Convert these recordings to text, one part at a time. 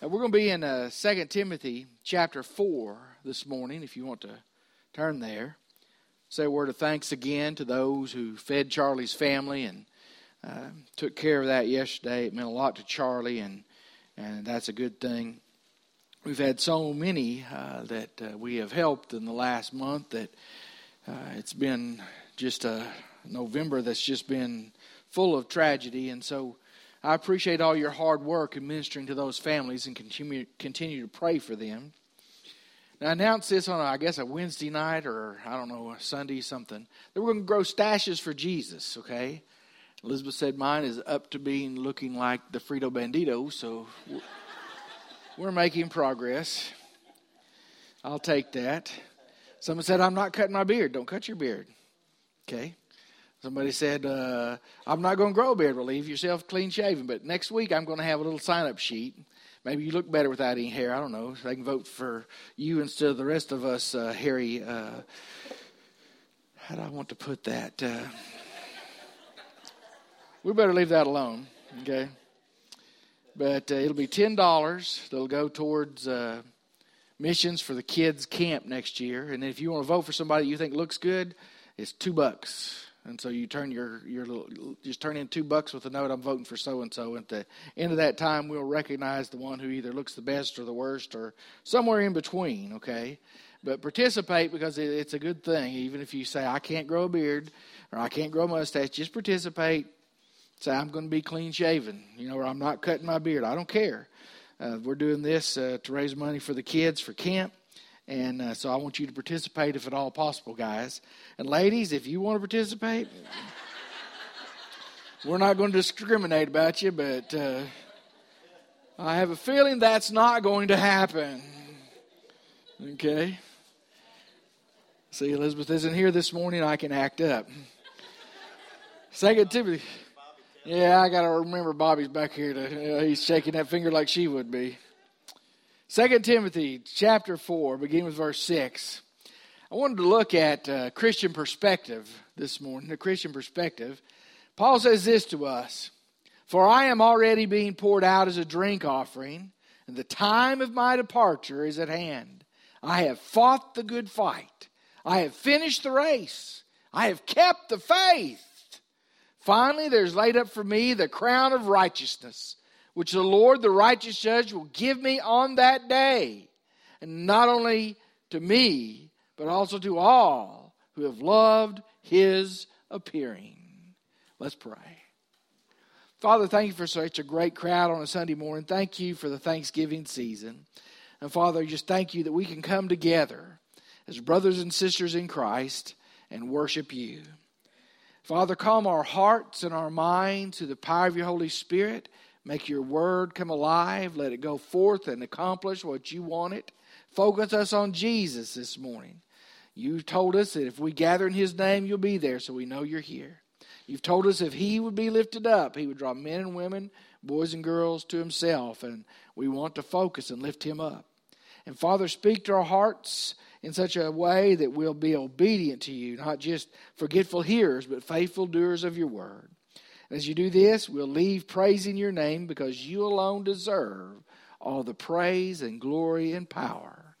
Now we're going to be in uh, 2 Timothy chapter 4 this morning, if you want to turn there. Say a word of thanks again to those who fed Charlie's family and uh, took care of that yesterday. It meant a lot to Charlie, and, and that's a good thing. We've had so many uh, that uh, we have helped in the last month that uh, it's been just a November that's just been full of tragedy, and so I appreciate all your hard work in ministering to those families and continue, continue to pray for them. Now, I announced this on, I guess, a Wednesday night or, I don't know, a Sunday something. That we're going to grow stashes for Jesus, okay? Elizabeth said mine is up to being looking like the Frito Bandito, so we're making progress. I'll take that. Someone said, I'm not cutting my beard. Don't cut your beard. Okay? Somebody said, uh, I'm not going to grow a beard. Well, leave yourself clean shaven. But next week, I'm going to have a little sign up sheet. Maybe you look better without any hair. I don't know. They can vote for you instead of the rest of us, uh, hairy. Uh, how do I want to put that? Uh, we better leave that alone, okay? But uh, it'll be $10 that'll go towards uh, missions for the kids' camp next year. And if you want to vote for somebody you think looks good, it's two bucks. And so you turn your your little just turn in two bucks with a note. I'm voting for so and so. At the end of that time, we'll recognize the one who either looks the best or the worst or somewhere in between. Okay, but participate because it's a good thing. Even if you say I can't grow a beard or I can't grow a mustache, just participate. Say I'm going to be clean shaven. You know, or I'm not cutting my beard. I don't care. Uh, we're doing this uh, to raise money for the kids for camp. And uh, so I want you to participate if at all possible, guys. And ladies, if you want to participate, we're not going to discriminate about you, but uh, I have a feeling that's not going to happen. Okay? See, Elizabeth isn't here this morning. I can act up. Second Timothy. Yeah, I got to remember Bobby's back here. To, uh, he's shaking that finger like she would be. Second Timothy chapter 4, beginning with verse 6. I wanted to look at uh, Christian perspective this morning, the Christian perspective. Paul says this to us For I am already being poured out as a drink offering, and the time of my departure is at hand. I have fought the good fight, I have finished the race, I have kept the faith. Finally, there's laid up for me the crown of righteousness which the Lord, the righteous judge, will give me on that day. And not only to me, but also to all who have loved his appearing. Let's pray. Father, thank you for such a great crowd on a Sunday morning. Thank you for the Thanksgiving season. And Father, just thank you that we can come together as brothers and sisters in Christ and worship you. Father, calm our hearts and our minds through the power of your Holy Spirit Make your word come alive. Let it go forth and accomplish what you want it. Focus us on Jesus this morning. You told us that if we gather in his name, you'll be there, so we know you're here. You've told us if he would be lifted up, he would draw men and women, boys and girls to himself, and we want to focus and lift him up. And Father, speak to our hearts in such a way that we'll be obedient to you, not just forgetful hearers, but faithful doers of your word. As you do this, we'll leave praising your name because you alone deserve all the praise and glory and power.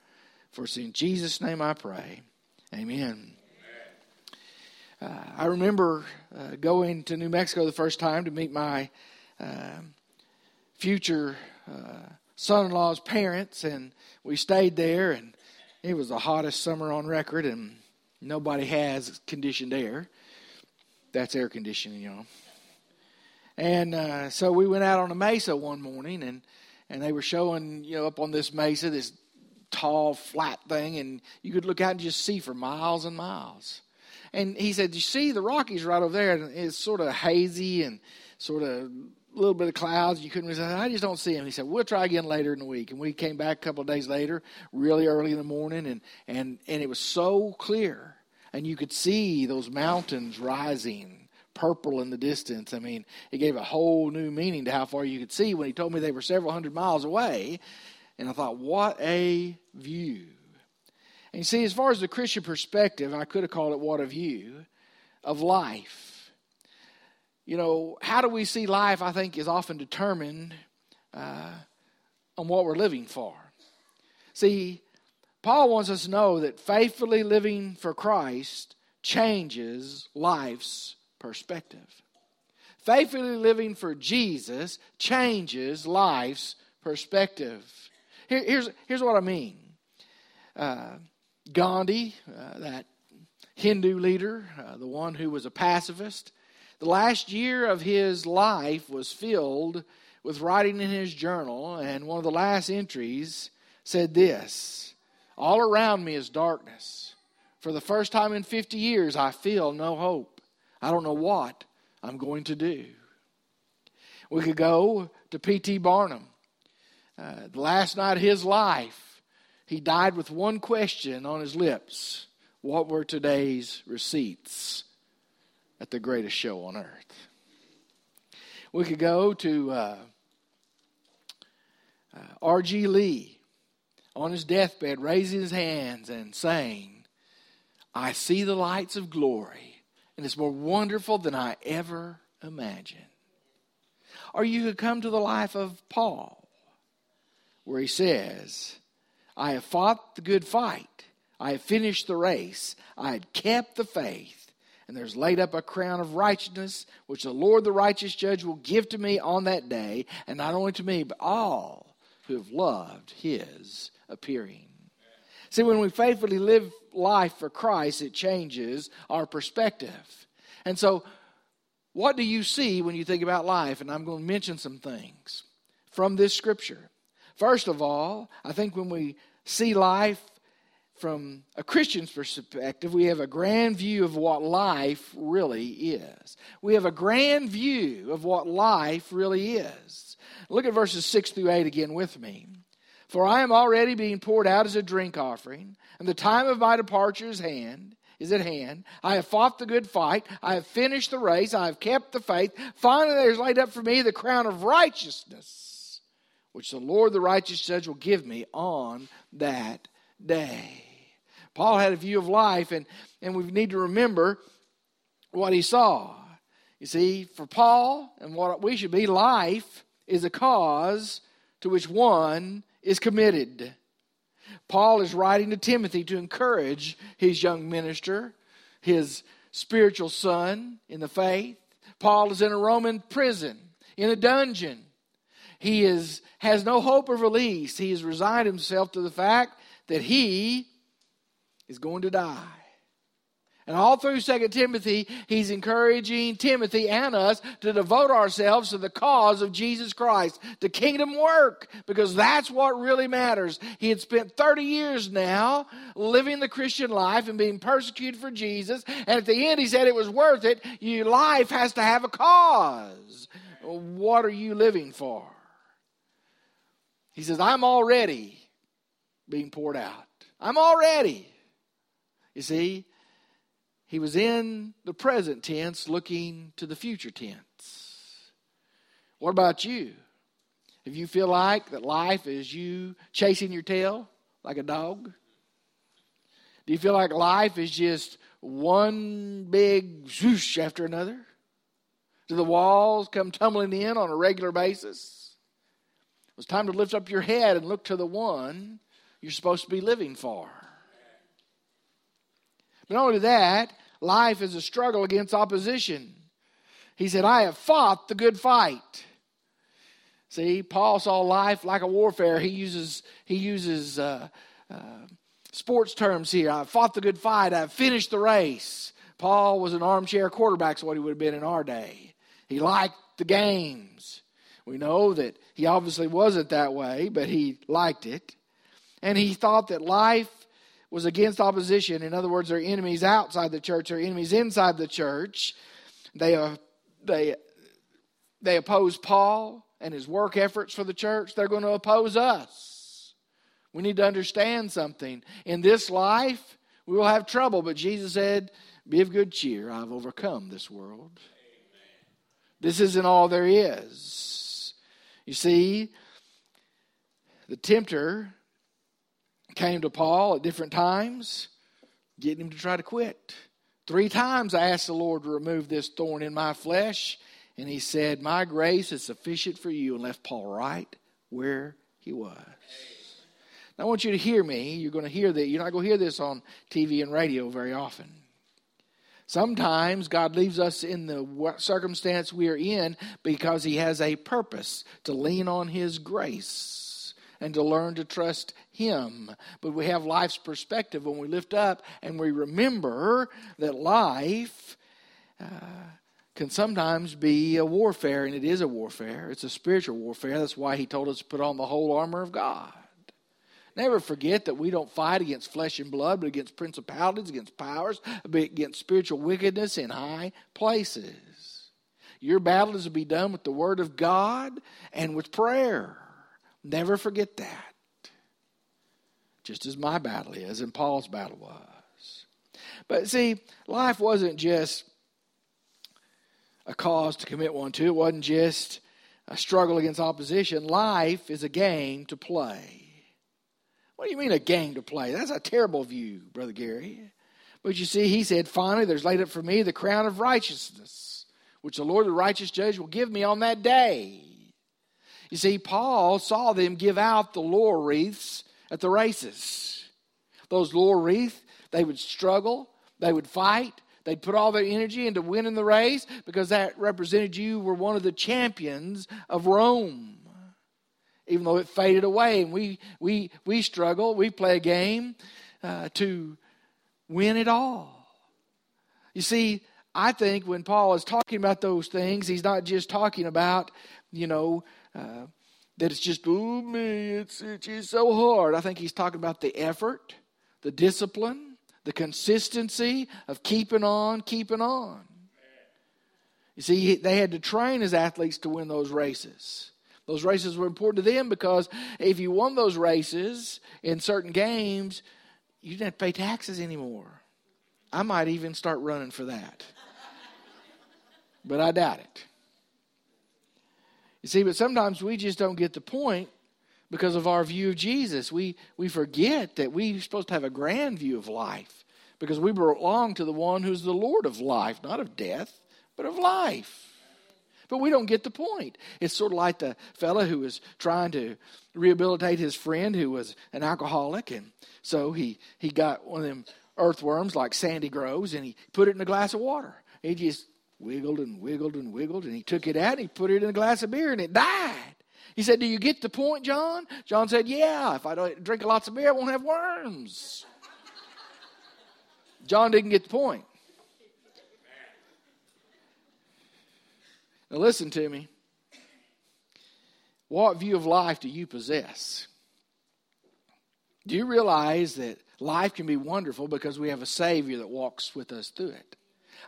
For it's in Jesus' name I pray. Amen. Uh, I remember uh, going to New Mexico the first time to meet my uh, future uh, son in law's parents, and we stayed there, and it was the hottest summer on record, and nobody has conditioned air. That's air conditioning, you know. And uh, so we went out on a mesa one morning, and and they were showing you know up on this mesa this tall flat thing, and you could look out and just see for miles and miles. And he said, "You see the Rockies right over there, and it's sort of hazy and sort of a little bit of clouds. You couldn't. Say, I just don't see them." He said, "We'll try again later in the week." And we came back a couple of days later, really early in the morning, and and and it was so clear, and you could see those mountains rising purple in the distance. I mean, it gave a whole new meaning to how far you could see when he told me they were several hundred miles away. And I thought, what a view. And you see, as far as the Christian perspective, I could have called it what a view of life. You know, how do we see life, I think, is often determined uh, on what we're living for. See, Paul wants us to know that faithfully living for Christ changes life's perspective. Faithfully living for Jesus changes life's perspective. Here, here's, here's what I mean uh, Gandhi, uh, that Hindu leader, uh, the one who was a pacifist, the last year of his life was filled with writing in his journal, and one of the last entries said this All around me is darkness. For the first time in 50 years, I feel no hope. I don't know what I'm going to do. We could go to P.T. Barnum. Uh, the last night of his life, he died with one question on his lips What were today's receipts at the greatest show on earth? We could go to uh, uh, R.G. Lee on his deathbed, raising his hands and saying, I see the lights of glory, and it's more wonderful than I ever imagined. Or you could come to the life of Paul, where he says, I have fought the good fight, I have finished the race, I had kept the faith, and there's laid up a crown of righteousness, which the Lord the righteous judge will give to me on that day, and not only to me, but all who have loved his appearing. See, when we faithfully live life for Christ, it changes our perspective. And so, what do you see when you think about life? And I'm going to mention some things from this scripture. First of all, I think when we see life from a Christian's perspective, we have a grand view of what life really is. We have a grand view of what life really is. Look at verses 6 through 8 again with me. For I am already being poured out as a drink offering, and the time of my departure is hand is at hand. I have fought the good fight. I have finished the race. I have kept the faith. Finally, there is laid up for me the crown of righteousness, which the Lord, the righteous judge, will give me on that day. Paul had a view of life, and, and we need to remember what he saw. You see, for Paul and what we should be, life is a cause to which one is committed. Paul is writing to Timothy to encourage his young minister, his spiritual son in the faith. Paul is in a Roman prison, in a dungeon. He is, has no hope of release. He has resigned himself to the fact that he is going to die. And all through Second Timothy, he's encouraging Timothy and us to devote ourselves to the cause of Jesus Christ, to kingdom work, because that's what really matters. He had spent 30 years now living the Christian life and being persecuted for Jesus. And at the end, he said it was worth it. Your life has to have a cause. What are you living for? He says, I'm already being poured out. I'm already. You see, he was in the present tense looking to the future tense. What about you? If you feel like that life is you chasing your tail like a dog? Do you feel like life is just one big swoosh after another? Do the walls come tumbling in on a regular basis? It's time to lift up your head and look to the one you're supposed to be living for. But not only that, life is a struggle against opposition. He said, I have fought the good fight. See, Paul saw life like a warfare. He uses, he uses uh, uh, sports terms here. I fought the good fight. I finished the race. Paul was an armchair quarterback, is what he would have been in our day. He liked the games. We know that he obviously wasn't that way, but he liked it. And he thought that life was against opposition. In other words, their enemies outside the church, their enemies inside the church. They, uh, they, they oppose Paul and his work efforts for the church. They're going to oppose us. We need to understand something. In this life, we will have trouble, but Jesus said, Be of good cheer. I've overcome this world. This isn't all there is. You see, the tempter came to Paul at different times, getting him to try to quit. Three times I asked the Lord to remove this thorn in my flesh, and he said, My grace is sufficient for you, and left Paul right where he was. Now, I want you to hear me. You're going to hear that. You're not going to hear this on TV and radio very often. Sometimes God leaves us in the circumstance we are in because He has a purpose to lean on His grace and to learn to trust Him. But we have life's perspective when we lift up and we remember that life uh, can sometimes be a warfare, and it is a warfare. It's a spiritual warfare. That's why He told us to put on the whole armor of God. Never forget that we don't fight against flesh and blood, but against principalities, against powers, against spiritual wickedness in high places. Your battle is to be done with the Word of God and with prayer. Never forget that. Just as my battle is and Paul's battle was. But see, life wasn't just a cause to commit one to, it wasn't just a struggle against opposition. Life is a game to play. What do you mean a game to play? That's a terrible view, Brother Gary. But you see, he said, Finally, there's laid up for me the crown of righteousness, which the Lord, the righteous judge, will give me on that day. You see, Paul saw them give out the laurel wreaths at the races. Those laurel wreaths, they would struggle, they would fight, they'd put all their energy into winning the race because that represented you were one of the champions of Rome even though it faded away. And we, we, we struggle, we play a game uh, to win it all. You see, I think when Paul is talking about those things, he's not just talking about, you know, uh, that it's just, oh me, it's, it's just so hard. I think he's talking about the effort, the discipline, the consistency of keeping on, keeping on. You see, they had to train as athletes to win those races. Those races were important to them because if you won those races in certain games, you didn't have to pay taxes anymore. I might even start running for that. but I doubt it. You see, but sometimes we just don't get the point because of our view of Jesus. We, we forget that we're supposed to have a grand view of life because we belong to the one who's the Lord of life, not of death, but of life. But we don't get the point. It's sort of like the fellow who was trying to rehabilitate his friend who was an alcoholic. And so he, he got one of them earthworms like Sandy Groves and he put it in a glass of water. He just wiggled and wiggled and wiggled and he took it out and he put it in a glass of beer and it died. He said, Do you get the point, John? John said, Yeah, if I don't drink lots of beer, I won't have worms. John didn't get the point. Now, listen to me. What view of life do you possess? Do you realize that life can be wonderful because we have a Savior that walks with us through it?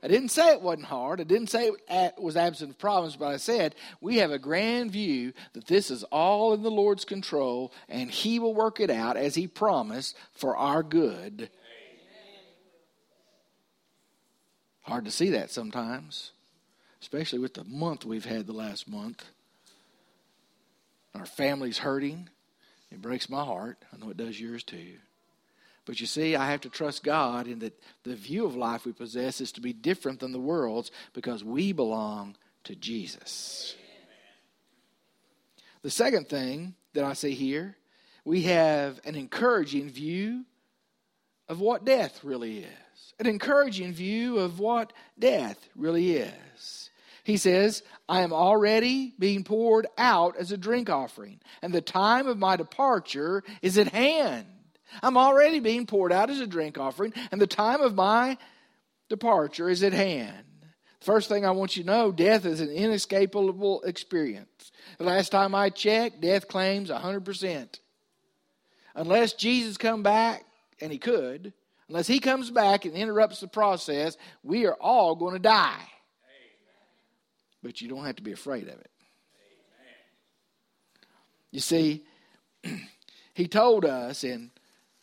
I didn't say it wasn't hard. I didn't say it was absent of problems, but I said we have a grand view that this is all in the Lord's control and He will work it out as He promised for our good. Hard to see that sometimes especially with the month we've had the last month. Our family's hurting. It breaks my heart. I know it does yours too. But you see, I have to trust God in that the view of life we possess is to be different than the world's because we belong to Jesus. The second thing that I see here, we have an encouraging view of what death really is. An encouraging view of what death really is. He says, I am already being poured out as a drink offering, and the time of my departure is at hand. I'm already being poured out as a drink offering, and the time of my departure is at hand. First thing I want you to know death is an inescapable experience. The last time I checked, death claims 100%. Unless Jesus come back, and he could, unless he comes back and interrupts the process, we are all going to die but you don't have to be afraid of it. You see, he told us in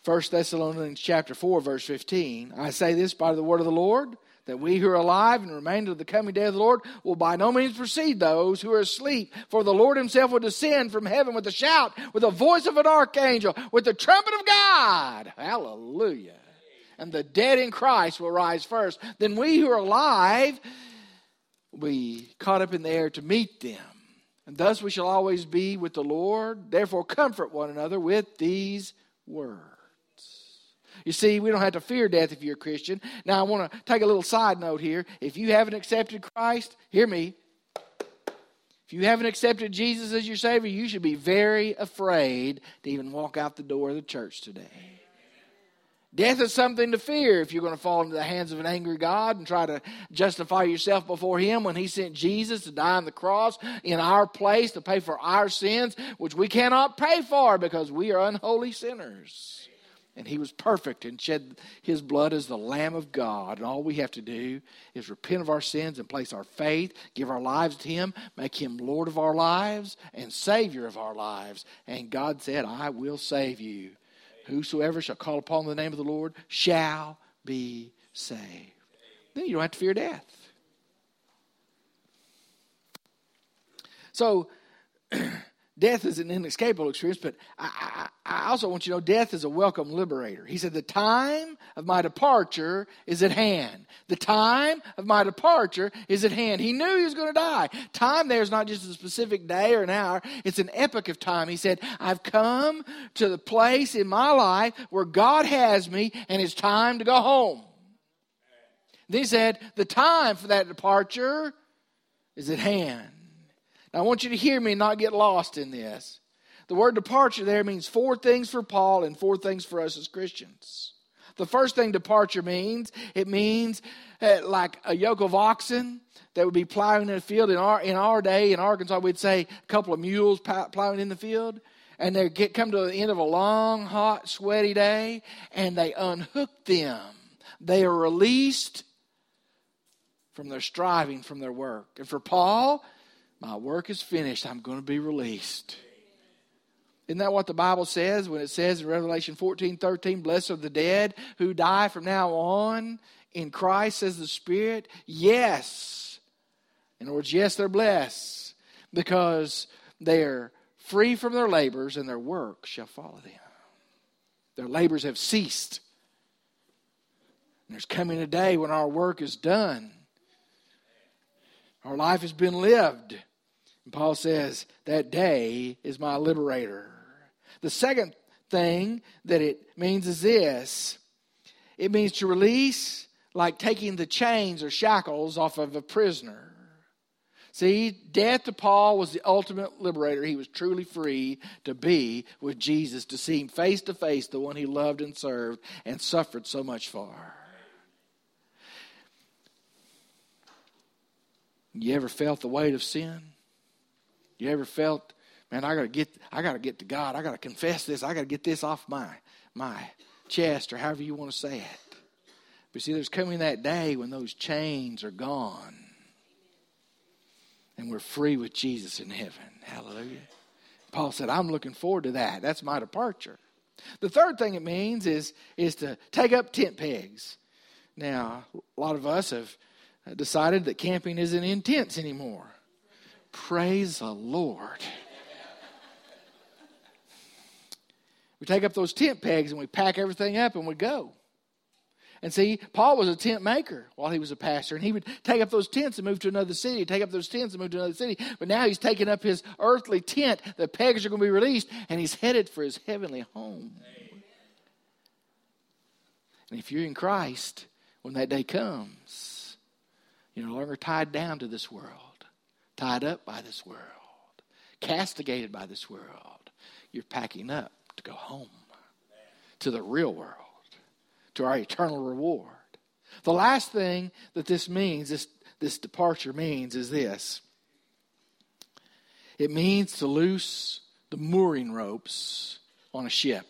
1 Thessalonians chapter 4, verse 15, I say this by the word of the Lord, that we who are alive and remain to the coming day of the Lord will by no means precede those who are asleep. For the Lord himself will descend from heaven with a shout, with the voice of an archangel, with the trumpet of God. Hallelujah. And the dead in Christ will rise first. Then we who are alive we caught up in the air to meet them. And thus we shall always be with the Lord. Therefore, comfort one another with these words. You see, we don't have to fear death if you're a Christian. Now, I want to take a little side note here. If you haven't accepted Christ, hear me. If you haven't accepted Jesus as your Savior, you should be very afraid to even walk out the door of the church today. Death is something to fear if you're going to fall into the hands of an angry God and try to justify yourself before Him when He sent Jesus to die on the cross in our place to pay for our sins, which we cannot pay for because we are unholy sinners. And He was perfect and shed His blood as the Lamb of God. And all we have to do is repent of our sins and place our faith, give our lives to Him, make Him Lord of our lives and Savior of our lives. And God said, I will save you. Whosoever shall call upon the name of the Lord shall be saved. Then you don't have to fear death. So, death is an inescapable experience, but I, I, also want you to know death is a welcome liberator. He said, The time of my departure is at hand. The time of my departure is at hand. He knew he was going to die. Time there is not just a specific day or an hour, it's an epoch of time. He said, I've come to the place in my life where God has me, and it's time to go home. Then he said, The time for that departure is at hand. Now, I want you to hear me and not get lost in this. The word departure there means four things for Paul and four things for us as Christians. The first thing departure means, it means uh, like a yoke of oxen that would be plowing in a field. In our, in our day, in Arkansas, we'd say a couple of mules plowing in the field. And they get come to the end of a long, hot, sweaty day, and they unhook them. They are released from their striving, from their work. And for Paul, my work is finished. I'm going to be released. Isn't that what the Bible says when it says in Revelation 14 13, Blessed are the dead who die from now on in Christ, says the Spirit? Yes. In other words, yes, they're blessed because they're free from their labors and their work shall follow them. Their labors have ceased. There's coming a day when our work is done. Our life has been lived. And Paul says, That day is my liberator. The second thing that it means is this it means to release, like taking the chains or shackles off of a prisoner. See, death to Paul was the ultimate liberator. He was truly free to be with Jesus, to see him face to face, the one he loved and served and suffered so much for. You ever felt the weight of sin? You ever felt man, I gotta get I gotta get to God. I gotta confess this. I gotta get this off my my chest or however you want to say it. But see, there's coming that day when those chains are gone. And we're free with Jesus in heaven. Hallelujah. Paul said, I'm looking forward to that. That's my departure. The third thing it means is, is to take up tent pegs. Now, a lot of us have decided that camping isn't in tents anymore. Praise the Lord. We take up those tent pegs and we pack everything up and we go. And see, Paul was a tent maker while he was a pastor, and he would take up those tents and move to another city, take up those tents and move to another city. But now he's taking up his earthly tent. The pegs are going to be released, and he's headed for his heavenly home. And if you're in Christ, when that day comes, you're no longer tied down to this world, tied up by this world, castigated by this world. You're packing up to go home to the real world, to our eternal reward. The last thing that this means, this, this departure means, is this it means to loose the mooring ropes on a ship.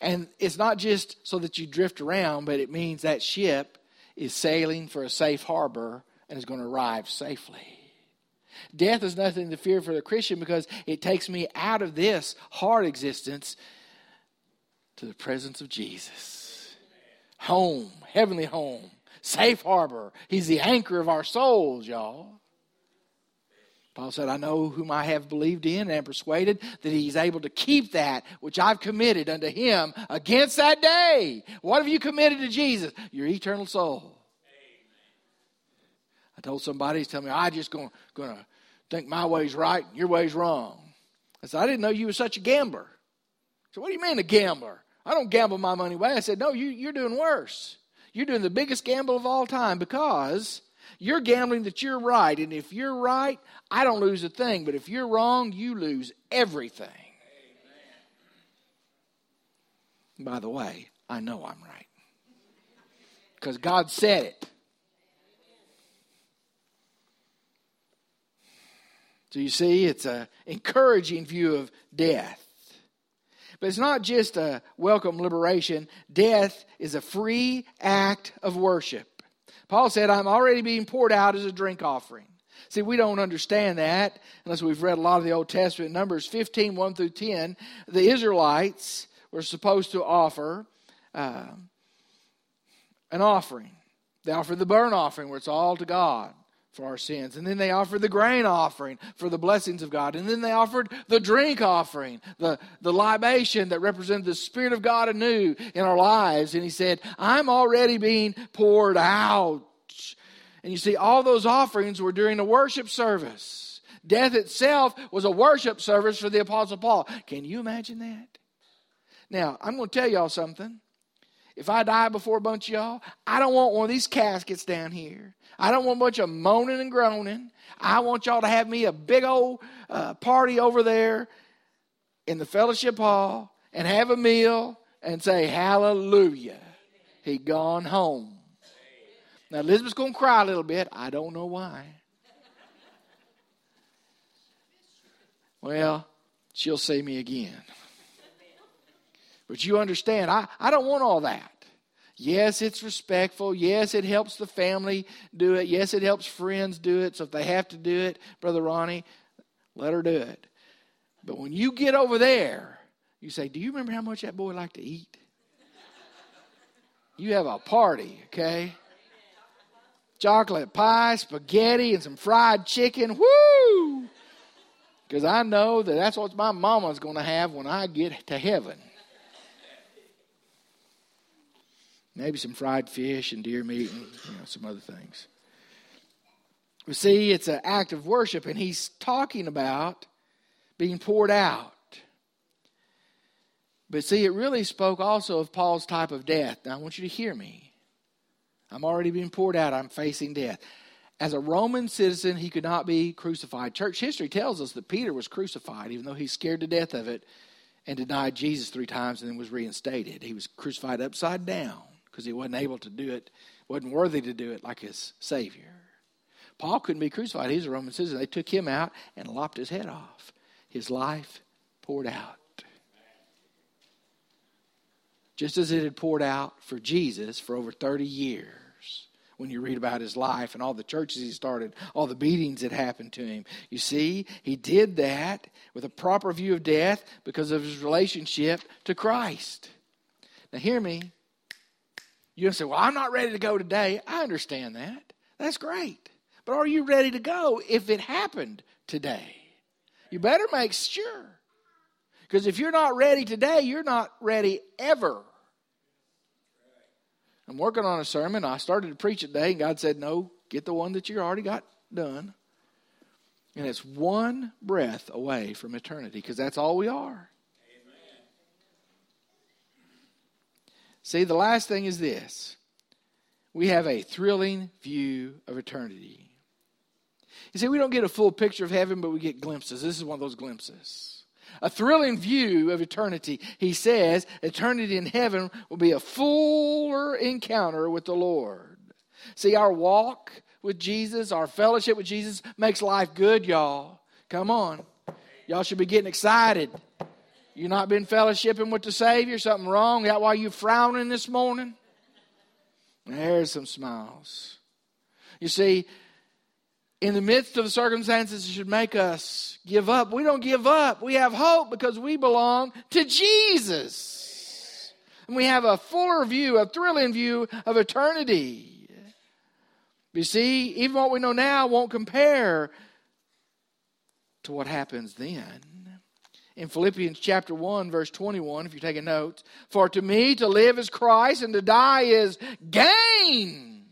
And it's not just so that you drift around, but it means that ship is sailing for a safe harbor and is going to arrive safely. Death is nothing to fear for the Christian because it takes me out of this hard existence to the presence of Jesus. Home, heavenly home, safe harbor. He's the anchor of our souls, y'all. Paul said, I know whom I have believed in and am persuaded that he's able to keep that which I've committed unto him against that day. What have you committed to Jesus? Your eternal soul. Told somebody, telling me, I just going to think my way's right, and your way's wrong. I said, I didn't know you were such a gambler. So what do you mean a gambler? I don't gamble my money away. I said, no, you, you're doing worse. You're doing the biggest gamble of all time because you're gambling that you're right. And if you're right, I don't lose a thing. But if you're wrong, you lose everything. By the way, I know I'm right. Because God said it. So you see, it's an encouraging view of death. But it's not just a welcome liberation, death is a free act of worship. Paul said, I'm already being poured out as a drink offering. See, we don't understand that unless we've read a lot of the Old Testament. Numbers 15, 1 through 10, the Israelites were supposed to offer uh, an offering. They offered the burnt offering, where it's all to God for our sins. And then they offered the grain offering for the blessings of God. And then they offered the drink offering, the, the libation that represented the Spirit of God anew in our lives. And he said, I'm already being poured out. And you see, all those offerings were during a worship service. Death itself was a worship service for the Apostle Paul. Can you imagine that? Now, I'm going to tell y'all something. If I die before a bunch of y'all, I don't want one of these caskets down here. I don't want a bunch of moaning and groaning. I want y'all to have me a big old uh, party over there in the fellowship hall and have a meal and say, Hallelujah. He gone home. Now, Elizabeth's going to cry a little bit. I don't know why. Well, she'll see me again. But you understand, I, I don't want all that. Yes, it's respectful. Yes, it helps the family do it. Yes, it helps friends do it. So if they have to do it, Brother Ronnie, let her do it. But when you get over there, you say, Do you remember how much that boy liked to eat? You have a party, okay? Chocolate pie, spaghetti, and some fried chicken. Woo! Because I know that that's what my mama's going to have when I get to heaven. Maybe some fried fish and deer meat and you know, some other things. We see it's an act of worship, and he's talking about being poured out. But see, it really spoke also of Paul's type of death. Now, I want you to hear me. I'm already being poured out, I'm facing death. As a Roman citizen, he could not be crucified. Church history tells us that Peter was crucified, even though he's scared to death of it and denied Jesus three times and then was reinstated. He was crucified upside down because he wasn't able to do it, wasn't worthy to do it like his Savior. Paul couldn't be crucified. He's a Roman citizen. They took him out and lopped his head off. His life poured out. Just as it had poured out for Jesus for over 30 years when you read about his life and all the churches he started, all the beatings that happened to him. You see, he did that with a proper view of death because of his relationship to Christ. Now, hear me. You say, Well, I'm not ready to go today. I understand that. That's great. But are you ready to go if it happened today? You better make sure. Because if you're not ready today, you're not ready ever. I'm working on a sermon. I started to preach it today, and God said, No, get the one that you already got done. And it's one breath away from eternity, because that's all we are. See, the last thing is this we have a thrilling view of eternity. You see, we don't get a full picture of heaven, but we get glimpses. This is one of those glimpses. A thrilling view of eternity. He says eternity in heaven will be a fuller encounter with the Lord. See, our walk with Jesus, our fellowship with Jesus makes life good, y'all. Come on. Y'all should be getting excited. You not been fellowshipping with the Savior? Something wrong? That why you frowning this morning? There's some smiles. You see, in the midst of the circumstances that should make us give up, we don't give up. We have hope because we belong to Jesus. And we have a fuller view, a thrilling view of eternity. You see, even what we know now won't compare to what happens then in Philippians chapter 1, verse 21, if you're taking notes. For to me to live is Christ and to die is gain.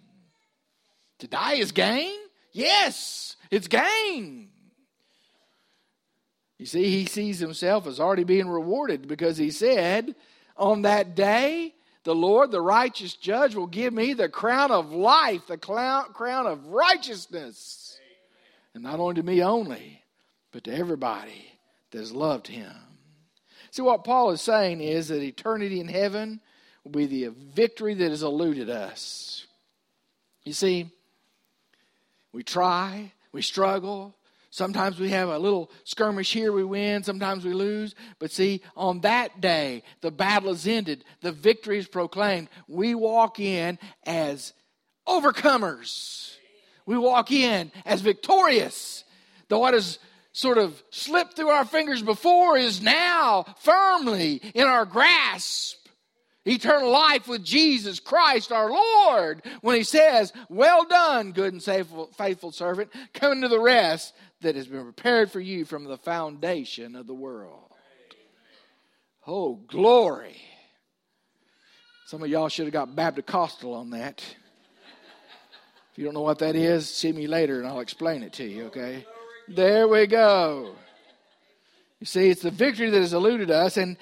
To die is gain? Yes, it's gain. You see, he sees himself as already being rewarded because he said, On that day, the Lord, the righteous judge, will give me the crown of life, the crown of righteousness. And not only to me only, but to everybody that has loved him. See, what Paul is saying is that eternity in heaven will be the victory that has eluded us. You see, we try, we struggle, Sometimes we have a little skirmish here, we win, sometimes we lose. But see, on that day, the battle is ended, the victory is proclaimed. We walk in as overcomers, we walk in as victorious. Though what has sort of slipped through our fingers before is now firmly in our grasp eternal life with Jesus Christ our Lord when he says, Well done, good and faithful, servant, come into the rest that has been prepared for you from the foundation of the world. Oh, glory. Some of y'all should have got Baptist Costal on that. If you don't know what that is, see me later and I'll explain it to you, okay? There we go. You see, it's the victory that has eluded us, and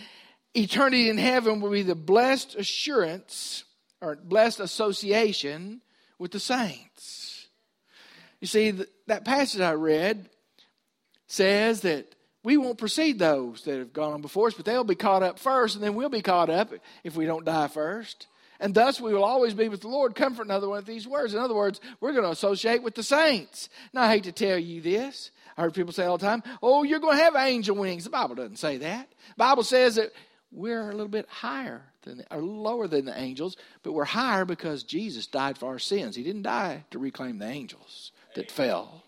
eternity in heaven will be the blessed assurance or blessed association with the saints. You see, that passage I read says that we won't precede those that have gone on before us, but they'll be caught up first, and then we'll be caught up if we don't die first. And thus we will always be with the Lord. Comfort another one of these words. In other words, we're going to associate with the saints. Now, I hate to tell you this. I heard people say all the time, oh, you're going to have angel wings. The Bible doesn't say that. The Bible says that we're a little bit higher than, or lower than the angels, but we're higher because Jesus died for our sins. He didn't die to reclaim the angels that fell.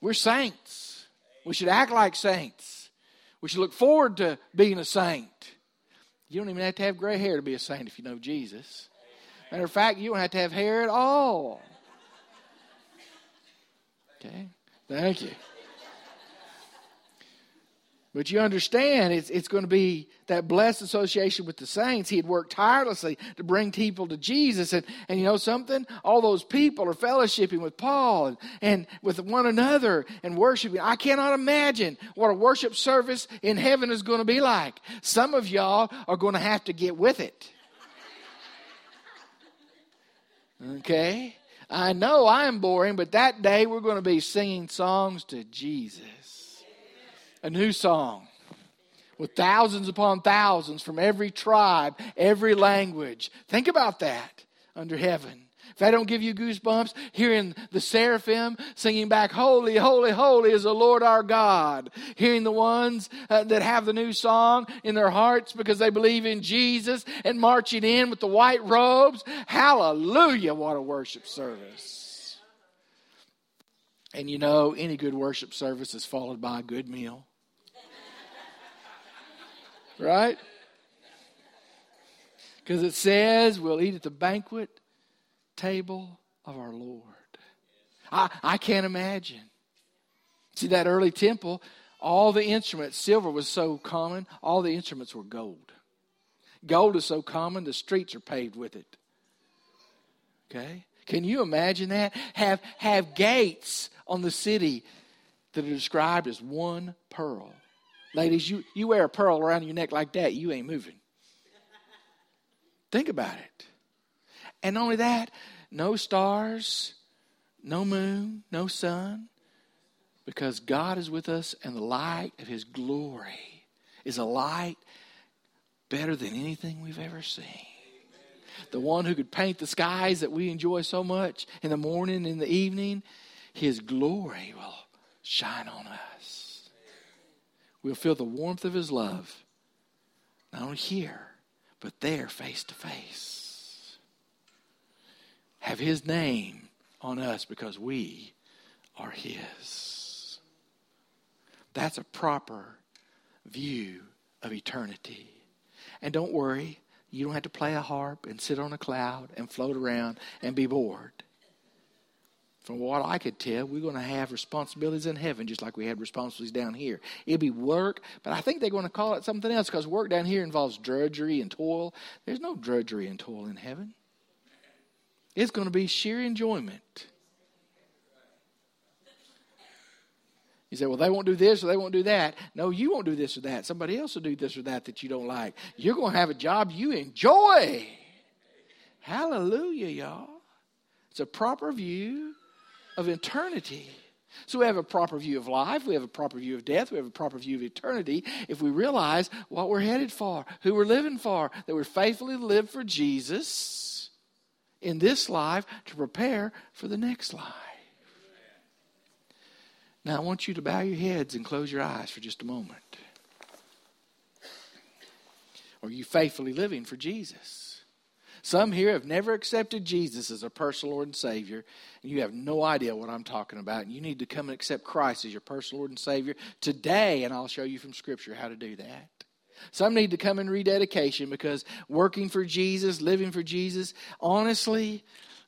We're saints. We should act like saints. We should look forward to being a saint. You don't even have to have gray hair to be a saint if you know Jesus. Matter of fact, you don't have to have hair at all. Okay? Thank you. But you understand, it's, it's going to be that blessed association with the saints. He had worked tirelessly to bring people to Jesus. And, and you know something? All those people are fellowshipping with Paul and, and with one another and worshiping. I cannot imagine what a worship service in heaven is going to be like. Some of y'all are going to have to get with it. Okay? I know I'm boring, but that day we're going to be singing songs to Jesus a new song with thousands upon thousands from every tribe, every language. Think about that under heaven. If that don't give you goosebumps, hearing the seraphim singing back, Holy, holy, holy is the Lord our God. Hearing the ones uh, that have the new song in their hearts because they believe in Jesus and marching in with the white robes. Hallelujah, what a worship service. And you know, any good worship service is followed by a good meal. Right? Because it says we'll eat at the banquet table of our Lord. I, I can't imagine. See, that early temple, all the instruments, silver was so common, all the instruments were gold. Gold is so common, the streets are paved with it. Okay? Can you imagine that? Have, have gates on the city that are described as one pearl. Ladies, you, you wear a pearl around your neck like that, you ain't moving. Think about it. And only that, no stars, no moon, no sun, because God is with us and the light of His glory is a light better than anything we've ever seen. The one who could paint the skies that we enjoy so much in the morning, in the evening, His glory will shine on us we'll feel the warmth of his love, not only here, but there face to face. Have his name on us because we are his. That's a proper view of eternity. And don't worry, you don't have to play a harp and sit on a cloud and float around and be bored from what I could tell, we're going to have responsibilities in heaven just like we had responsibilities down here. It'll be work, but I think they're going to call it something else because work down here involves drudgery and toil. There's no drudgery and toil in heaven, it's going to be sheer enjoyment. You say, well, they won't do this or they won't do that. No, you won't do this or that. Somebody else will do this or that that you don't like. You're going to have a job you enjoy. Hallelujah, y'all. It's a proper view of eternity. So we have a proper view of life, we have a proper view of death, we have a proper view of eternity if we realize what we're headed for, who we're living for, that we're faithfully live for Jesus in this life to prepare for the next life. Now, I want you to bow your heads and close your eyes for just a moment. Are you faithfully living for Jesus? Some here have never accepted Jesus as a personal Lord and Savior, and you have no idea what I'm talking about. You need to come and accept Christ as your personal Lord and Savior today, and I'll show you from Scripture how to do that. Some need to come in rededication because working for Jesus, living for Jesus, honestly,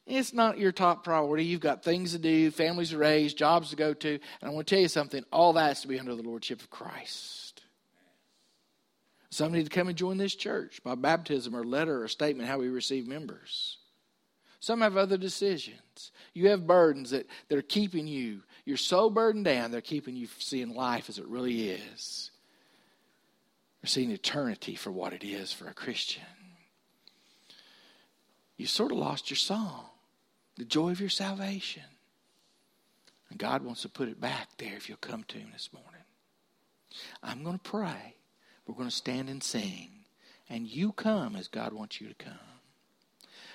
it's not your top priority. You've got things to do, families to raise, jobs to go to. And I want to tell you something all that's to be under the Lordship of Christ. Some need to come and join this church by baptism or letter or statement how we receive members. Some have other decisions. You have burdens that, that are keeping you. You're so burdened down, they're keeping you seeing life as it really is. They're seeing eternity for what it is for a Christian. You sort of lost your song the joy of your salvation. And God wants to put it back there if you'll come to Him this morning. I'm going to pray. We're going to stand and sing. And you come as God wants you to come.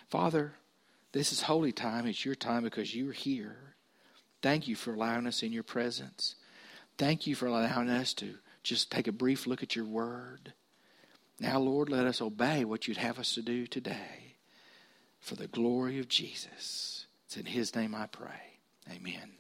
Father, this is holy time. It's your time because you're here. Thank you for allowing us in your presence. Thank you for allowing us to just take a brief look at your word. Now, Lord, let us obey what you'd have us to do today for the glory of Jesus. It's in His name I pray. Amen.